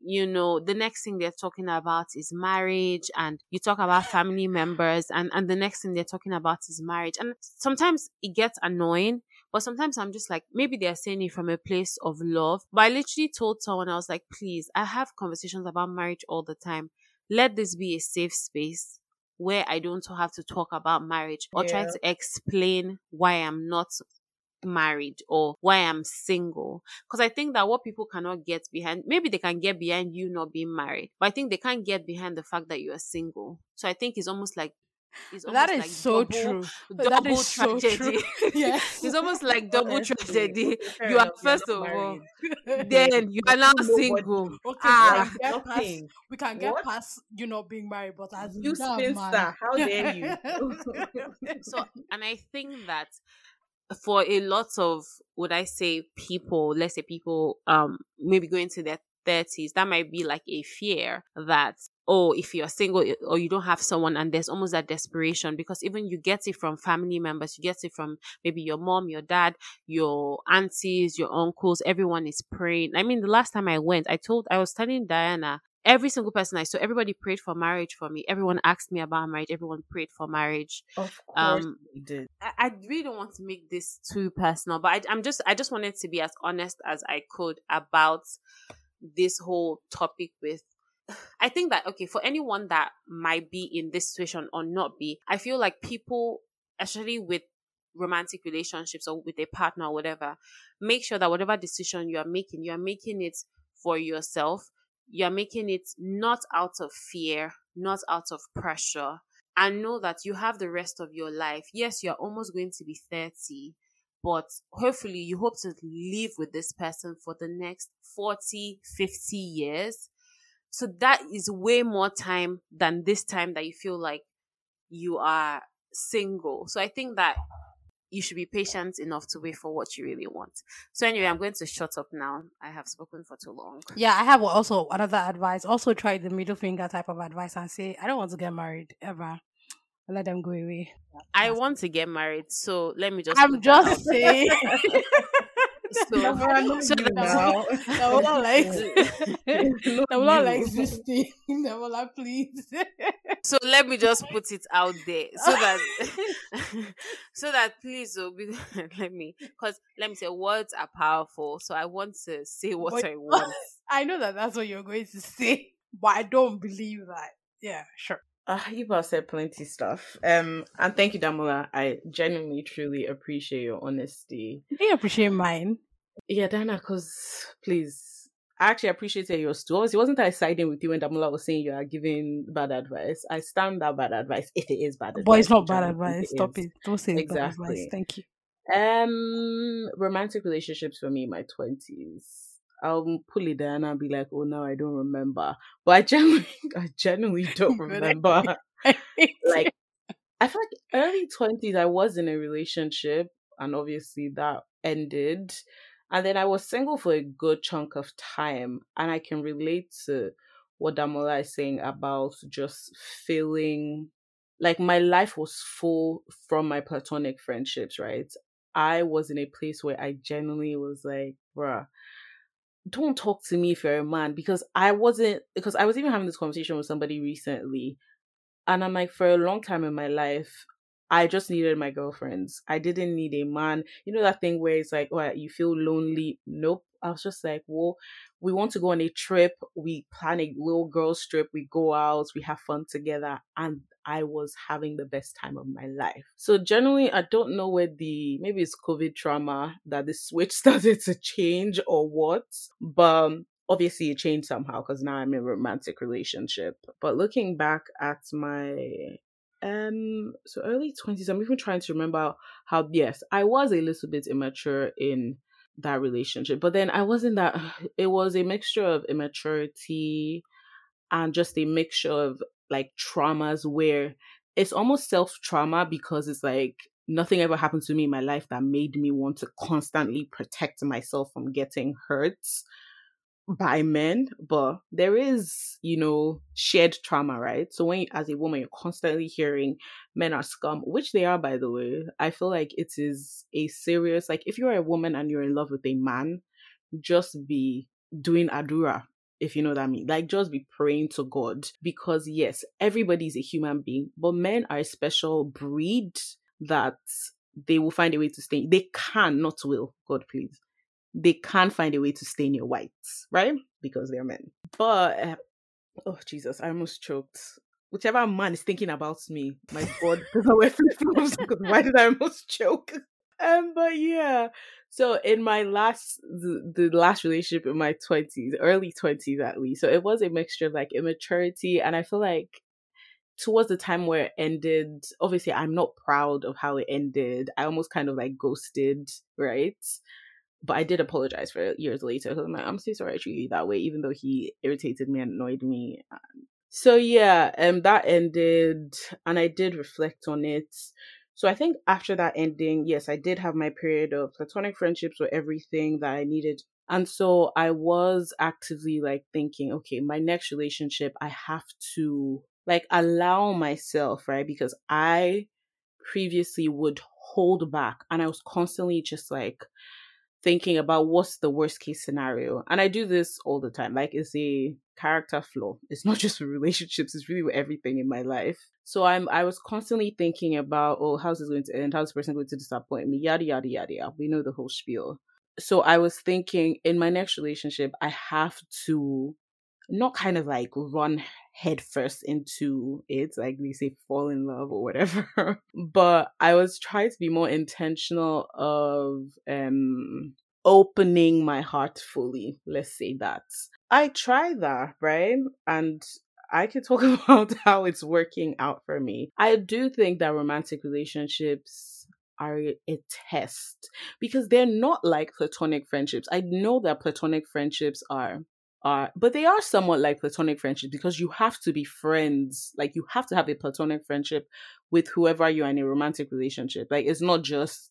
you know the next thing they're talking about is marriage and you talk about family members and and the next thing they're talking about is marriage and sometimes it gets annoying But sometimes I'm just like, maybe they're saying it from a place of love. But I literally told someone, I was like, please, I have conversations about marriage all the time. Let this be a safe space where I don't have to talk about marriage or yeah. try to explain why I'm not married or why I'm single. Because I think that what people cannot get behind, maybe they can get behind you not being married, but I think they can't get behind the fact that you are single. So I think it's almost like that is like so double, true. Double that is tragedy. so true. Yes. it's almost like double Honestly, tragedy. You are first of all, then you are now single. Okay, ah, we can get past, we can get past you not being married, but as you spinster, how dare you? so, and I think that for a lot of would I say people, let's say people um maybe going to their 30s, that might be like a fear that oh, if you're single or you don't have someone, and there's almost that desperation because even you get it from family members, you get it from maybe your mom, your dad, your aunties, your uncles, everyone is praying. I mean, the last time I went, I told, I was telling Diana, every single person I saw, everybody prayed for marriage for me. Everyone asked me about marriage. Everyone prayed for marriage. Of course, um, did. I, I, really don't want to make this too personal, but I, I'm just, I just wanted to be as honest as I could about this whole topic with. I think that okay for anyone that might be in this situation or not be, I feel like people, especially with romantic relationships or with a partner or whatever, make sure that whatever decision you are making, you are making it for yourself you're making it not out of fear, not out of pressure, and know that you have the rest of your life. Yes, you're almost going to be 30, but hopefully you hope to live with this person for the next 40, 50 years. So that is way more time than this time that you feel like you are single. So I think that you should be patient enough to wait for what you really want. So anyway, I'm going to shut up now. I have spoken for too long. Yeah, I have also another advice. Also try the middle finger type of advice and say, I don't want to get married ever. Let them go away. I want to get married, so let me just. I'm just saying. So, so that, that will not like that will not like existing. That will not please. so let me just put it out there so that so that please oh, let me because let me say words are powerful. So I want to say what but, I want. I know that that's what you're going to say, but I don't believe that. Yeah, sure. Uh, you've all said plenty stuff. Um, and thank you, Damola. I genuinely, truly appreciate your honesty. I appreciate mine. Yeah, Dana, because please, I actually appreciated yours too. Obviously, wasn't I siding with you when Damola was saying you are giving bad advice? I stand that bad advice if it is bad advice. But it's not bad advice. It Stop is. it. Don't say exactly. bad advice. Thank you. Um, romantic relationships for me in my twenties. I'll pull it down and I'll be like, oh no, I don't remember. But I genuinely, I genuinely don't remember. like, I feel like early 20s, I was in a relationship and obviously that ended. And then I was single for a good chunk of time. And I can relate to what Damola is saying about just feeling like my life was full from my platonic friendships, right? I was in a place where I genuinely was like, bruh, don't talk to me if you're a man because I wasn't because I was even having this conversation with somebody recently and I'm like for a long time in my life I just needed my girlfriends. I didn't need a man. You know that thing where it's like, oh, you feel lonely. Nope. I was just like, well, we want to go on a trip. We plan a little girls trip. We go out. We have fun together. And I was having the best time of my life. So generally, I don't know where the maybe it's COVID trauma that the switch started to change or what, but obviously it changed somehow because now I'm in a romantic relationship. But looking back at my um so early 20s i'm even trying to remember how yes i was a little bit immature in that relationship but then i wasn't that it was a mixture of immaturity and just a mixture of like traumas where it's almost self trauma because it's like nothing ever happened to me in my life that made me want to constantly protect myself from getting hurt by men, but there is, you know, shared trauma, right? So when you, as a woman, you're constantly hearing men are scum, which they are, by the way, I feel like it is a serious, like if you're a woman and you're in love with a man, just be doing adura, if you know what I mean. Like just be praying to God because yes, everybody is a human being, but men are a special breed that they will find a way to stay. They can, not will, God please. They can find a way to stain your whites, right? Because they're men. But uh, oh Jesus, I almost choked. Whichever man is thinking about me, my God, doesn't wear flip flops. Why did I almost choke? Um, but yeah. So in my last, the, the last relationship in my twenties, early twenties at least. So it was a mixture of like immaturity, and I feel like towards the time where it ended, obviously I'm not proud of how it ended. I almost kind of like ghosted, right? But I did apologize for it years later. because I'm like, I'm so sorry I treated you that way, even though he irritated me and annoyed me. So yeah, um, that ended, and I did reflect on it. So I think after that ending, yes, I did have my period of platonic friendships or everything that I needed. And so I was actively like thinking, okay, my next relationship, I have to like allow myself, right? Because I previously would hold back and I was constantly just like thinking about what's the worst case scenario. And I do this all the time. Like it's a character flaw. It's not just with relationships, it's really with everything in my life. So I'm I was constantly thinking about, oh, how's this going to end? How's this person going to disappoint me? Yada yada yada yada. We know the whole spiel. So I was thinking in my next relationship, I have to not kind of like run headfirst into it, like they say fall in love or whatever. but I was trying to be more intentional of um opening my heart fully. Let's say that. I try that, right? And I could talk about how it's working out for me. I do think that romantic relationships are a test because they're not like platonic friendships. I know that platonic friendships are are but they are somewhat like platonic friendships because you have to be friends like you have to have a platonic friendship with whoever you're in a romantic relationship like it's not just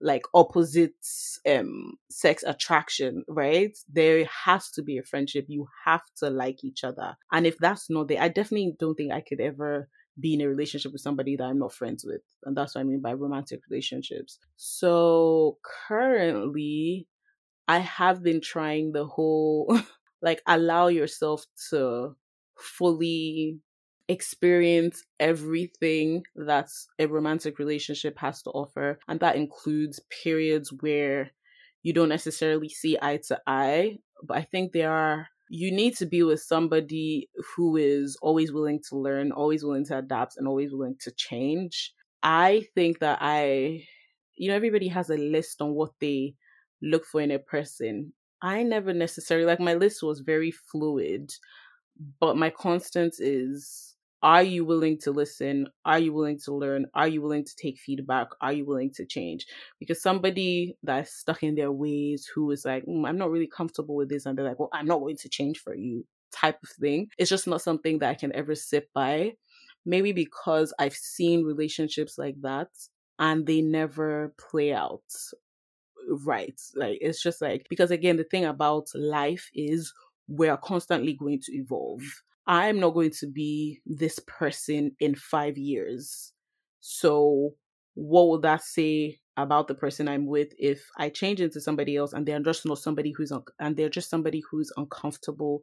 like opposite um sex attraction right? There has to be a friendship. You have to like each other. And if that's not there i definitely don't think i could ever be in a relationship with somebody that i'm not friends with. And that's what i mean by romantic relationships. So currently i have been trying the whole like allow yourself to fully experience everything that a romantic relationship has to offer. And that includes periods where you don't necessarily see eye to eye. But I think there are, you need to be with somebody who is always willing to learn, always willing to adapt, and always willing to change. I think that I, you know, everybody has a list on what they look for in a person. I never necessarily, like, my list was very fluid, but my constant is are you willing to listen? Are you willing to learn? Are you willing to take feedback? Are you willing to change? Because somebody that's stuck in their ways who is like, mm, I'm not really comfortable with this, and they're like, well, I'm not going to change for you, type of thing. It's just not something that I can ever sit by. Maybe because I've seen relationships like that and they never play out right. Like, it's just like, because again, the thing about life is we're constantly going to evolve I'm not going to be this person in five years. So, what would that say about the person I'm with if I change into somebody else and they're just not somebody who's un- and they're just somebody who's uncomfortable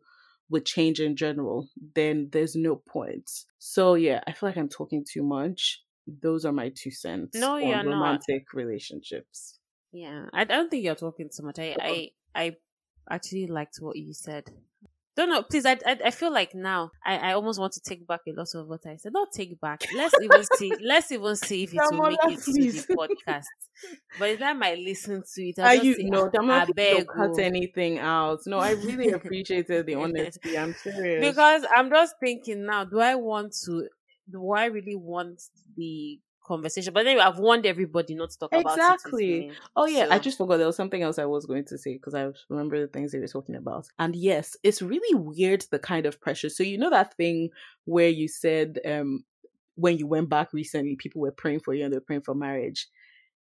with change in general? Then there's no point. So yeah, I feel like I'm talking too much. Those are my two cents. No, on you're romantic not. relationships. Yeah, I don't think you're talking too much. I I I actually liked what you said don't know. Please, I, I, I feel like now I, I almost want to take back a lot of what I said. Not take back. Let's even see. Let's even see if it will make it please. to the podcast. By the time I listen to it, Are you no? I not beg cut oh." anything out. No, I really appreciated the honesty. I'm serious. because I'm just thinking now. Do I want to? Do I really want the conversation? But anyway, I've warned everybody not to talk about it. Exactly. Oh yeah, I just forgot there was something else I was going to say because I remember the things they were talking about. And yes, it's really weird the kind of pressure. So you know that thing where you said um when you went back recently, people were praying for you and they're praying for marriage.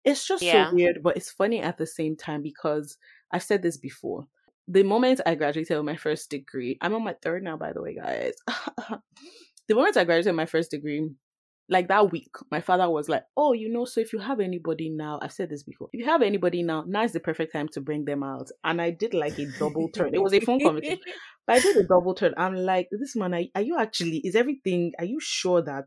It's just Yeah. so weird, but it's funny at the same time because I've said this before. The moment I graduated with my first degree, I'm on my third now, by the way, guys. the moment I graduated with my first degree, like that week, my father was like, Oh, you know, so if you have anybody now, I've said this before, if you have anybody now, now is the perfect time to bring them out. And I did like a double turn. It was a phone conversation, but I did a double turn. I'm like, This man, are, are you actually, is everything, are you sure that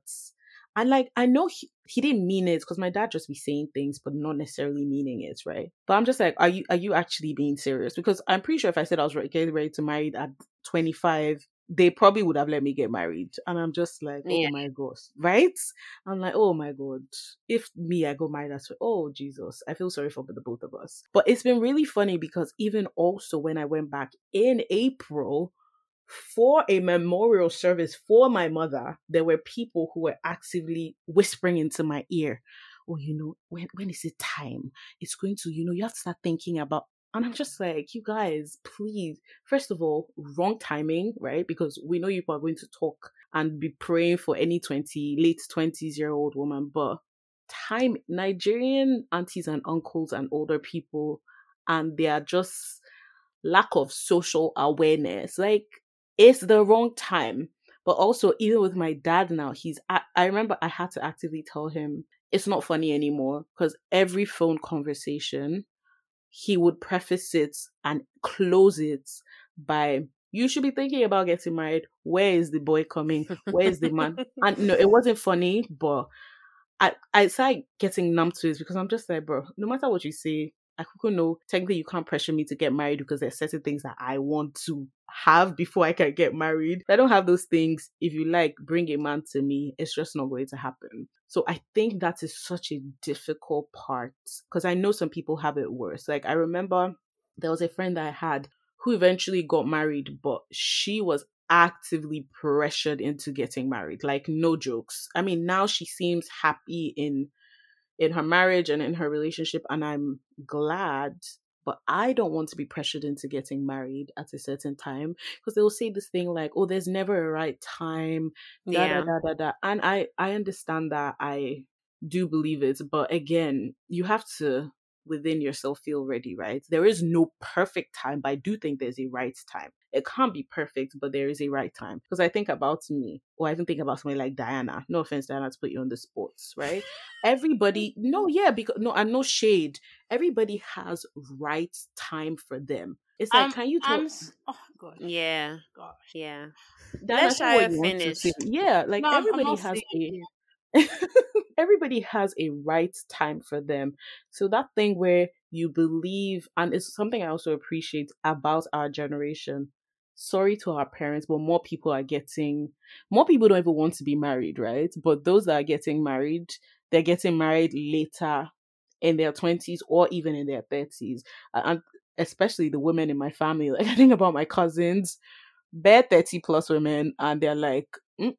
And like I know he, he didn't mean it because my dad just be saying things but not necessarily meaning it, right? But I'm just like, are you are you actually being serious? Because I'm pretty sure if I said I was getting ready to marry at 25, they probably would have let me get married. And I'm just like, oh Yeah. my gosh, right? I'm like, oh my God. If me, I go married, that's oh Jesus. I feel sorry for the both of us. But it's been really funny because even also when I went back in April for a memorial service for my mother, there were people who were actively whispering into my ear, oh, you know, when when is it time? It's going to, you know, you have to start thinking about and I'm just like, you guys, please, first of all, wrong timing, right? Because we know you are going to talk and be praying for any 20, late 20s year old woman, but time, Nigerian aunties and uncles and older people, and they are just lack of social awareness. Like, it's the wrong time. But also, even with my dad now, he's, I, I remember I had to actively tell him it's not funny anymore because every phone conversation, he would preface it and close it by you should be thinking about getting married. Where is the boy coming? Where is the man? And no it wasn't funny but i i started getting numb to it because i'm just like bro no matter what you say i could know technically you can't pressure me to get married because there's certain things that i want to have before i can get married if i don't have those things if you like bring a man to me it's just not going to happen so I think that is such a difficult part because I know some people have it worse. Like I remember there was a friend that I had who eventually got married, but she was actively pressured into getting married. Like no jokes. I mean, now she seems happy in in her marriage and in her relationship and I'm glad but I don't want to be pressured into getting married at a certain time because they'll say this thing like, "Oh, there's never a right time." Da, Yeah. da, da, da, da. And I I understand that. I do believe it, but again, you have to within yourself feel ready, right? There is no perfect time, but I do think there's a right time. It can't be perfect, but there is a right time. Because I think about me, or I even think about somebody like Diana. No offense, Diana, to put you on the sports, right? Everybody, no, yeah, because no, and no shade. Everybody has right time for them. It's like, Um, can you tell? I'm oh god, Yeah. gosh. Yeah. Diana, Let say what Shia you want to finish. Yeah, like No, I'm- I'm everybody has saying a everybody has a right time for them. So that thing where you believe, and it's something I also appreciate about our generation. Sorry to our parents, but more people are getting, more people don't even want to be married, right? But those that are getting married, they're getting married later in their 20s or even in their 30s. And especially the women in my family. Like, I think about my cousins, they're 30 plus women, and they're like, "Mm,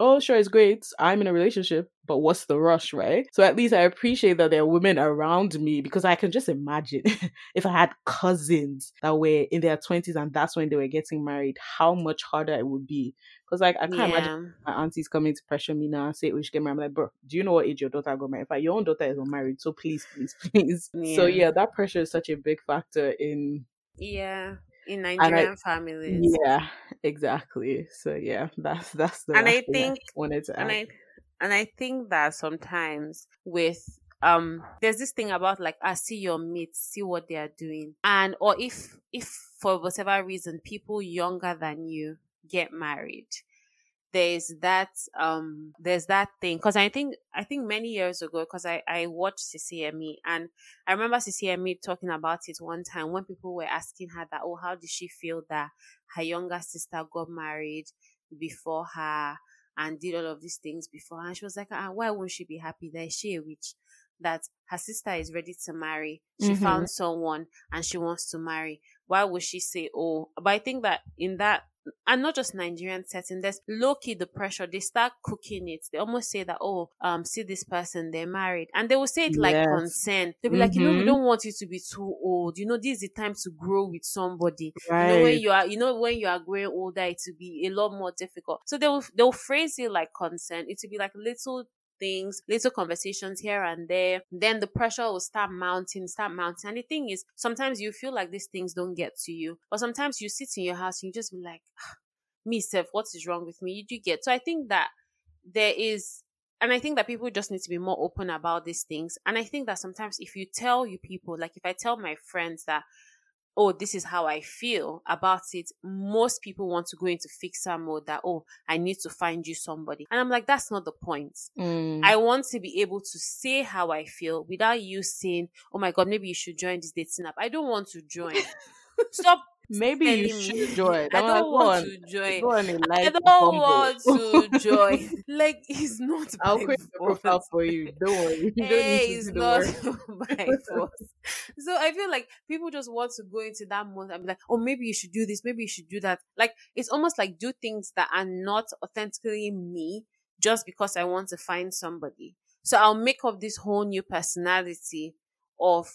oh, sure, it's great. I'm in a relationship, but what's the rush, right? So at least I appreciate that there are women around me because I can just imagine if I had cousins that were in their 20s and that's when they were getting married, how much harder it would be. Because, like, I can't imagine my auntie's coming to pressure me now and say, oh, we should get married. I'm like, bro, do you know what age your daughter got married? In fact, your own daughter is unmarried, so please, please, please. So, Yeah. yeah, that pressure is such a big factor in Yeah. In I- Nigerian families. yeah, exactly. So yeah, that's that's the And I think- wanted to add. and I and I think that sometimes with um there's this thing about like I see your mates, see what they are doing. And or if if for whatever reason people younger than you get married, there's that um there's that thing because I think I think many years ago because I I watched Sisi Yemmie and I remember Sisi Yemmie talking about it one time when people were asking her that oh how did she feel that her younger sister got married before her and did all of these things before and she was like ah, why won't she be happy? That is she a witch that her sister is ready to marry she Mhm. found someone and she wants to marry. Why would she say oh but I think that in that and not just Nigerian setting, there's low key the pressure. They start cooking it. They almost say that, oh, um, see this person, they're married. And they will say it like Yes. consent. They'll be like, you know, we Mhm. don't want you to be too old. You know, this is the time to grow with somebody. You know, Right. when you are you know, when you are growing older, it will be a lot more difficult. So they will they'll phrase it like consent. It will be like little things, little conversations here and there. Then the pressure will start mounting, start mounting. And the thing is, sometimes you feel like these things don't get to you. But sometimes you sit in your house and you just be like, "Ah, me self, what is wrong with me? You do get. So I think that there is and I think that people just need to be more open about these things. And I think that sometimes if you tell you people, like if I tell my friends that oh, this is how I feel about it, most people want to go into fixer mode that, oh, I need to find you somebody. And I'm like, that's not the point. Mm. I want to be able to say how I feel without you saying, oh my God, maybe you should join this dating app. I don't want to join. Stop Maybe you should join. I don't want to join. Go on and I don't want to join. Like, it's not I'll create fault. profile for you. Don't worry. You Hey, need to it's not my fault. So I feel like people just want to go into that mode and be like, oh, maybe you should do this, maybe you should do that. Like it's almost like do things that are not authentically me just because I want to find somebody. So I'll make up this whole new personality of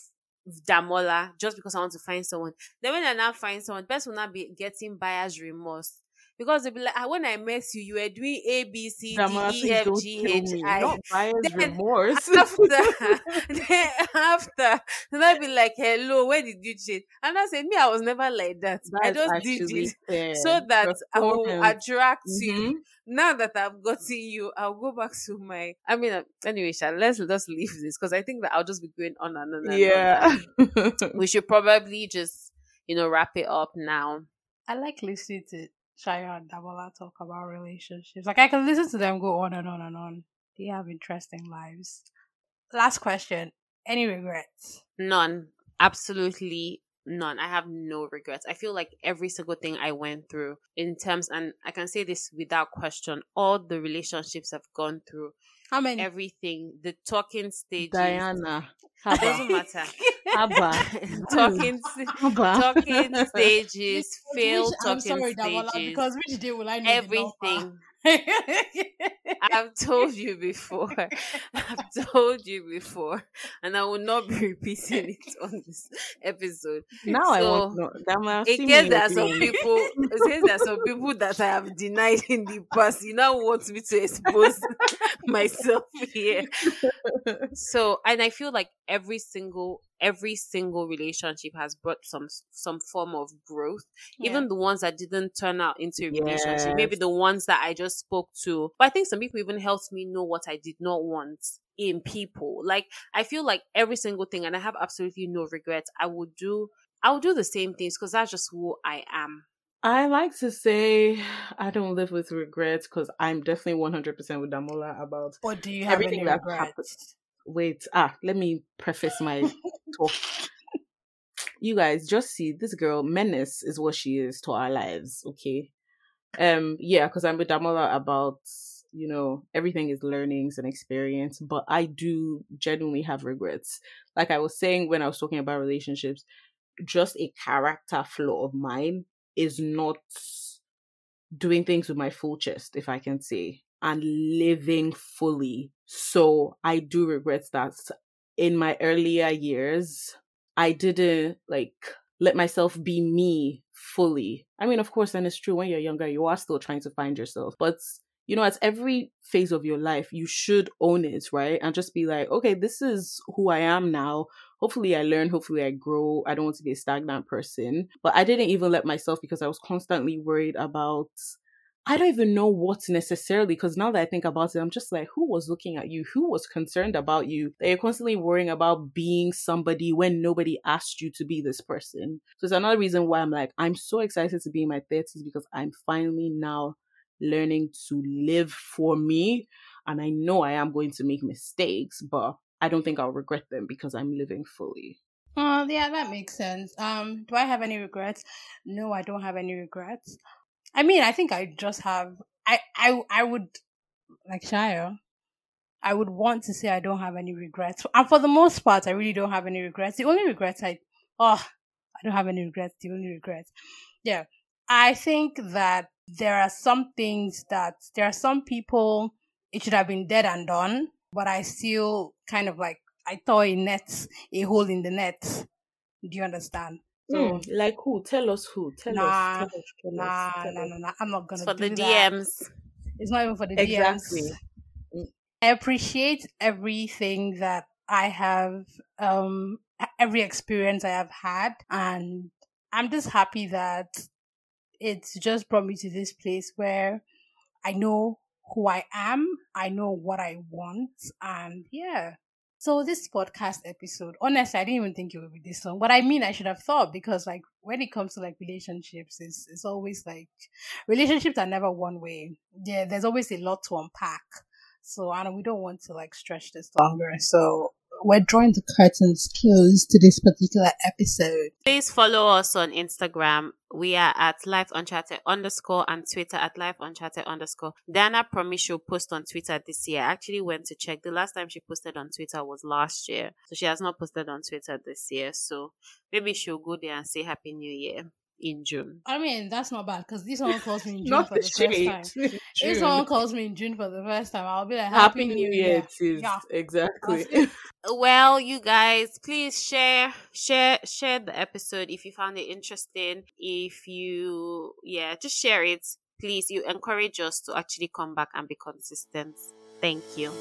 Damola just because I want to find someone. Then when I now find someone, person will not be getting buyer's remorse. Because they'll be like, ah, when I met you, you were doing A, B, C, D, Damola, E, don't G, kill me. Not buyer's Then remorse. after then after then I'll be like hello where did you cheat and I said me I was never like that I That's just did actually it fair. so that I will attract you Mhm. now that I've gotten you I'll go back to my I mean uh, anyway Sha, let's just leave this because I think that I'll just be going on and on and on Yeah. we should probably just you know wrap it up now I like listening to Shayo and Damola talk about relationships. Like I can listen to them go on and on and on. They have interesting lives. Last question. Any regrets? None. Absolutely none. I have no regrets. I feel like every single thing I went through in terms, and I can say this without question, all the relationships I've gone through, How many? everything, the talking stages. Diana. It doesn't matter. Haba. talking, Haba. talking stages, failed Which- I'm talking sorry, stages, because which day will I know everything. I've told you before. I've told you before, and I will not be repeating it on this episode. Now I want So, know. Dama, In case there are some people, in case there are some people that I have denied in the past, you now want me to expose myself here. So, and I feel like every single every single relationship has brought some some form of growth. Even the ones that didn't turn out into a relationship, maybe the ones that I just spoke to. But I think some people even helped me know what I did not want in people. Like I feel like every single thing, and I have absolutely no regrets. I would do. I would do the same things because that's just who I am. I like to say I don't live with regrets because I'm definitely 100% with Damola about Or do you have Everything any that regrets? Wait ah let me preface my talk. You guys just see this girl menace is what she is to our lives okay? Um yeah because i'm with damola about you know everything is learnings and experience but i do genuinely have regrets. Like i was saying when i was talking about relationships just a character flaw of mine is not doing things with my full chest if i can say and living fully. So i do regret that in my earlier years i didn't like let myself be me fully. I mean of course and it's true when you're younger you are still trying to find yourself but you know at every phase of your life you should own it right? And just be like okay this is who i am now. Hopefully i learn. Hopefully i grow. I don't want to be a stagnant person. But i didn't even let myself because i was constantly worried about I don't even know what necessarily because now that I think about it, I'm just like, who was looking at you? Who was concerned about you? That you're constantly worrying about being somebody when nobody asked you to be this person. So it's another reason why I'm like, I'm so excited to be in my 30s because I'm finally now learning to live for me. And I know I am going to make mistakes, but I don't think I'll regret them because I'm living fully. Oh, yeah, that makes sense. Um, do I have any regrets? No, I don't have any regrets. I mean, I think I just have. I I I would like Shia. I would want to say I don't have any regrets, and for the most part, I really don't have any regrets. The only regrets I oh, I don't have any regrets. The only regrets, yeah, I think that there are some things that there are some people it should have been dead and done, but I still kind of like I tore a net, a hole in the net. Do you understand? So Hmm, like who? Tell us who. Tell Nah, us. Tell us. Tell nah, us. Tell nah, nah, nah. I'm not gonna It's for the that. DMs. It's not even for the Exactly. DMs. Mm. I appreciate everything that I have, um, every experience I have had, and I'm just happy that it's just brought me to this place where I know who I am, I know what I want, and yeah. So this podcast episode, honestly, I didn't even think it would be this long. But I mean, I should have thought because, like, when it comes to like relationships, it's it's always like relationships are never one way. Yeah, there's always a lot to unpack. So, and we don't want to like stretch this longer. So, we're drawing the curtains close to this particular episode. Please follow us on Instagram. We are at Life Uncharted underscore and Twitter at Life Uncharted underscore. Diana promised she'll post on Twitter this year. I actually went to check. The last time she posted on Twitter was last year. So she has not posted on Twitter this year. So maybe she'll go there and say Happy New Year in June. I mean, that's not bad because this one calls me in June for the first time. if someone calls me in June for the first time, I'll be like, Happy, Happy New, New Year. Year. Yeah, exactly. well, you guys, please share, share, share the episode if you found it interesting. If you, yeah, just share it. Please, you encourage us to actually come back and be consistent. Thank you.